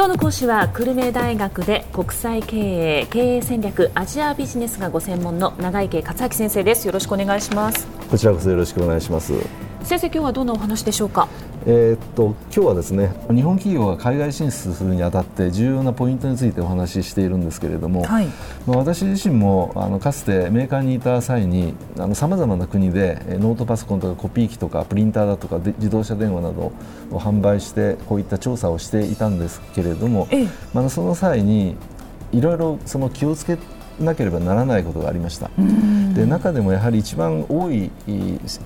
今日の講師は久留米大学で国際経営経営戦略アジアビジネスがご専門の長池克明先生です。よろしくお願いします。こちらこそよろしくお願いします。先生今日はどんなお話でしょうか？えー、っと今日はですね日本企業が海外進出するにあたって重要なポイントについてお話ししているんですけれども、はい、まあ、私自身もあのかつてメーカーにいた際にさまざまな国でノートパソコンとかコピー機とかプリンターだとか自動車電話などを販売してこういった調査をしていたんですけれども、ええ、まあ、その際にいろいろその気をつけなければならないことがありました。で中でもやはり一番多い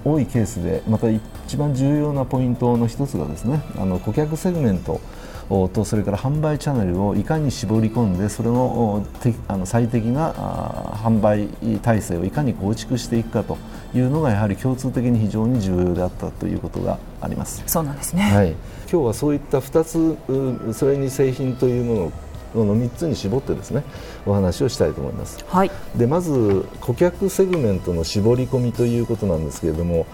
多いケースでまた一番重要なポイントの一つがですねあの顧客セグメントとそれから販売チャンネルをいかに絞り込んでそれのあの最適な販売体制をいかに構築していくかというのがやはり共通的に非常に重要であったということがあります。そうなんですね、はい、今日はそういった2つそれに製品というものの3つに絞ってですねお話をしたいと思います、はい、でまず顧客セグメントの絞り込みということなんですけれども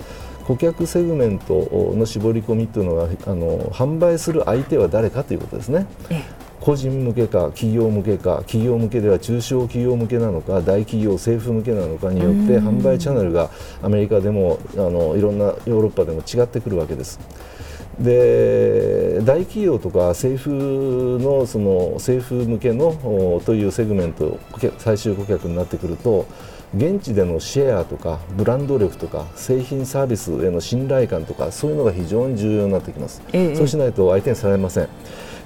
顧客セグメントの絞り込みというのはあの販売する相手は誰かということですね。個人向けか企業向けか企業向けでは中小企業向けなのか大企業政府向けなのかによって販売チャンネルがアメリカでもあのいろんなヨーロッパでも違ってくるわけです。で大企業とか政府のその政府向けのというセグメント最終顧客になってくると現地でのシェアとかブランド力とか製品サービスへの信頼感とかそういうのが非常に重要になってきます、ええ、そうしないと相手にされません。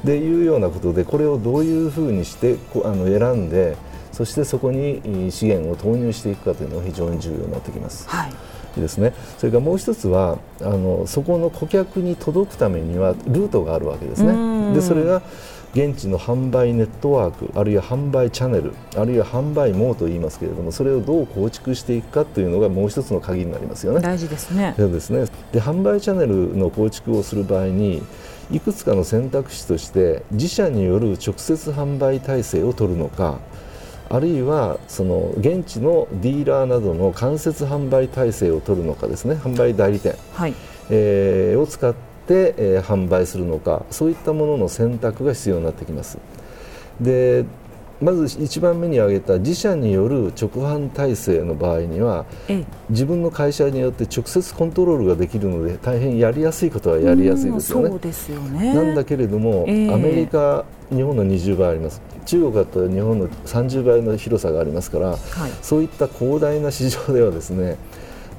でいうようなことでこれをどういうふうにしてあの選んでそしてそこに資源を投入していくかというのが非常に重要になってきます。はいですねそれからもう一つはあのそこの顧客に届くためにはルートがあるわけですね。でそれが現地の販売ネットワークあるいは販売チャンネルあるいは販売網と言いますけれどもそれをどう構築していくかというのがもう一つの鍵になりますよね。大事ですねそうですねで販売チャンネルの構築をする場合にいくつかの選択肢として自社による直接販売体制を取るのかあるいはその現地のディーラーなどの間接販売体制を取るのかですね。販売代理店、はい、えー、を使って、えー、販売するのか。そういったものの選択が必要になってきます。でまず1番目に挙げた自社による直販体制の場合には自分の会社によって直接コントロールができるので大変やりやすいことはやりやすいですよね。そうですよね。なんだけれども、えー、アメリカ日本の20倍あります。中国だと日本の30倍の広さがありますから、はい、そういった広大な市場ではですね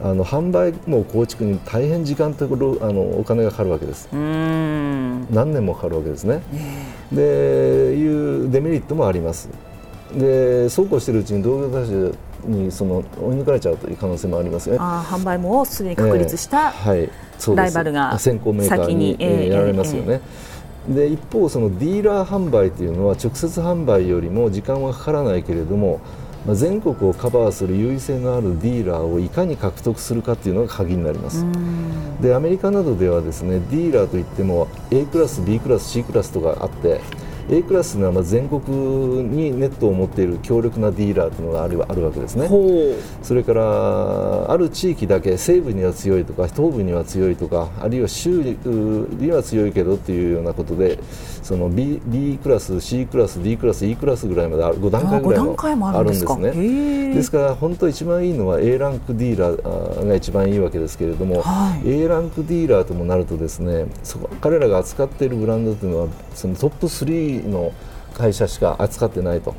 あの販売も構築に大変時間とあのお金がかかるわけです。何年もかかるわけですね、えー、でいうデメリットもあります。でそうこうしているうちに同業他社にその追い抜かれちゃうという可能性もありますね。あ販売もすでに確立した、えー、はい、ライバルが先行メーカーに、えー、やられますよね、えー、で一方そのディーラー販売というのは直接販売よりも時間はかからないけれどもまあ、全国をカバーする優位性のあるディーラーをいかに獲得するかというのが鍵になります。でアメリカなどではですねディーラーといっても A クラス B クラス C クラスとかあって A クラスのはま全国にネットを持っている強力なディーラーというのがあるあるわけですね。それからある地域だけ西部には強いとか東部には強いとかあるいは州には強いけどというようなことでその B, B クラス C クラス D クラス E クラスぐらいまで5段階ぐらいもあるんですね。ですから本当一番いいのは A ランクディーラーが一番いいわけですけれども、はい、A ランクディーラーともなるとですねそ彼らが扱っているブランドというのはそのトップ3の会社しか扱ってないと、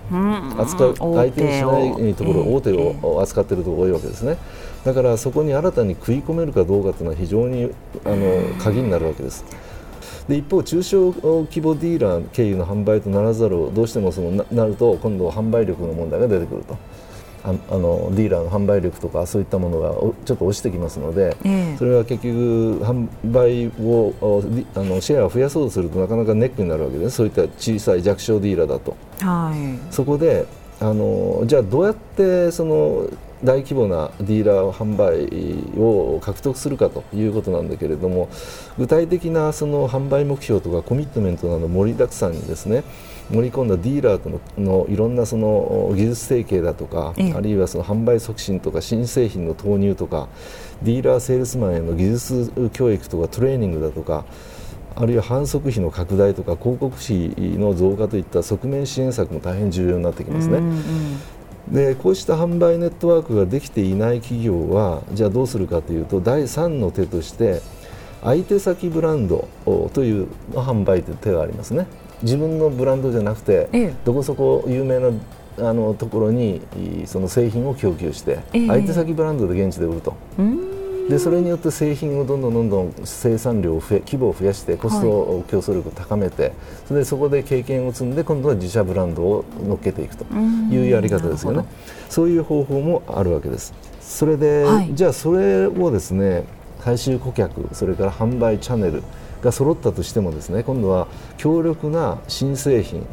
扱う相手にしないところ、大手を。扱っているところ多いわけですね、だからそこに新たに食い込めるかどうかというのは非常にあの鍵になるわけです。で一方、中小規模ディーラー経由の販売とならざるをどうしてもそのなると今度は販売力の問題が出てくると。あのディーラーの販売力とかそういったものがちょっと落ちてきますので、えー、それは結局販売をあのシェアを増やそうとするとなかなかネックになるわけですそういった小さい弱小ディーラーだと、はい、そこであのじゃあどうやってその大規模なディーラー販売を獲得するかということなんだけれども具体的なその販売目標とかコミットメントなど盛りだくさんにですね盛り込んだディーラーとののいろんなその技術提携だとか、あるいはその販売促進とか新製品の投入とかディーラーセールスマンへの技術教育とかトレーニングだとかあるいは反則費の拡大とか広告費の増加といった側面支援策も大変重要になってきますね。うんうんでこうした販売ネットワークができていない企業はじゃあどうするかというと第3の手として相手先ブランドという販売という手がありますね。自分のブランドじゃなくて、ええ、どこそこ有名なあのところにその製品を供給して、相手先ブランドで現地で売ると。でそれによって製品をどんどんどんどん生産量を増え規模を増やしてコスト競争力を高めて、はい、それでそこで経験を積んで今度は自社ブランドを乗っけていくというやり方ですよね。そういう方法もあるわけです。それで、はい、じゃあそれをですね大衆顧客それから販売チャンネルが揃ったとしてもですね今度は強力な新製品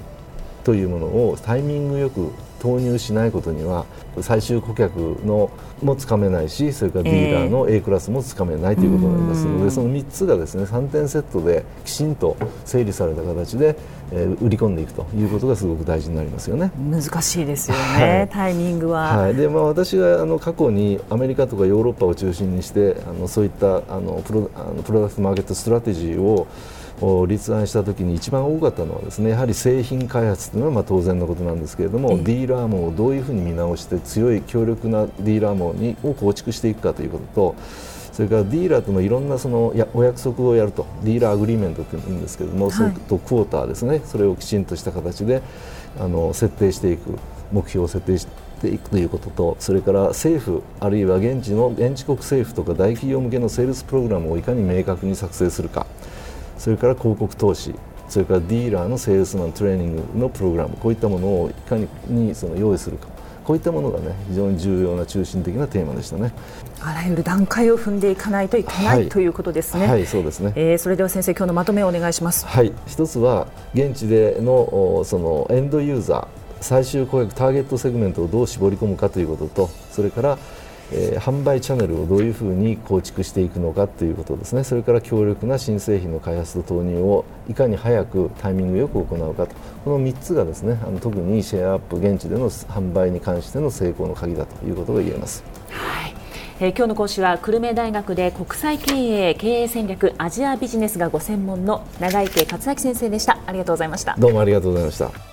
というものをタイミングよく投入しないことには最終顧客のもつかめないしそれからディーラーの A クラスもつかめないということになりますので、えー、その3つがですね3点セットできちんと整理された形で、えー、売り込んでいくということがすごく大事になりますよね。難しいですよね、はい、タイミングは。はい。でまあ、私があの過去にアメリカとかヨーロッパを中心にしてあのそういったあのプロあのプロダクトマーケットストラテジーを立案したときに一番多かったのはですねやはり製品開発というのはまあ当然のことなんですけれどもディーラー網をどういうふうに見直して強い強力なディーラー網にを構築していくかということとそれからディーラーとのいろんなそのやお約束をやると dealer agreement というんですけれども、はい、それと quota ですねそれをきちんとした形であの設定していく目標を設定していくということとそれから政府あるいは現地の現地国政府とか大企業向けのセールスプログラムをいかに明確に作成するかそれから広告投資それからディーラーのセールスマントレーニングのプログラムこういったものをいかににその用意するか。こういったものがね非常に重要な中心的なテーマでしたね。あらゆる段階を踏んでいかないといけない、はい、ということですね。はいそうですね、えー、それでは先生今日のまとめをお願いします。はい一つは現地でのそのエンドユーザー最終顧客ターゲットセグメントをどう絞り込むかということとそれからえー、販売チャンネルをどういうふうに構築していくのかということですね。それから強力な新製品の開発と投入をいかに早くタイミングよく行うかと。この3つがですねあの特にシェアアップ現地での販売に関しての成功の鍵だということが言えます。はい。えー、今日の講師は久留米大学で国際経営経営戦略アジアビジネスがご専門の長池克明先生でした。ありがとうございました。どうもありがとうございました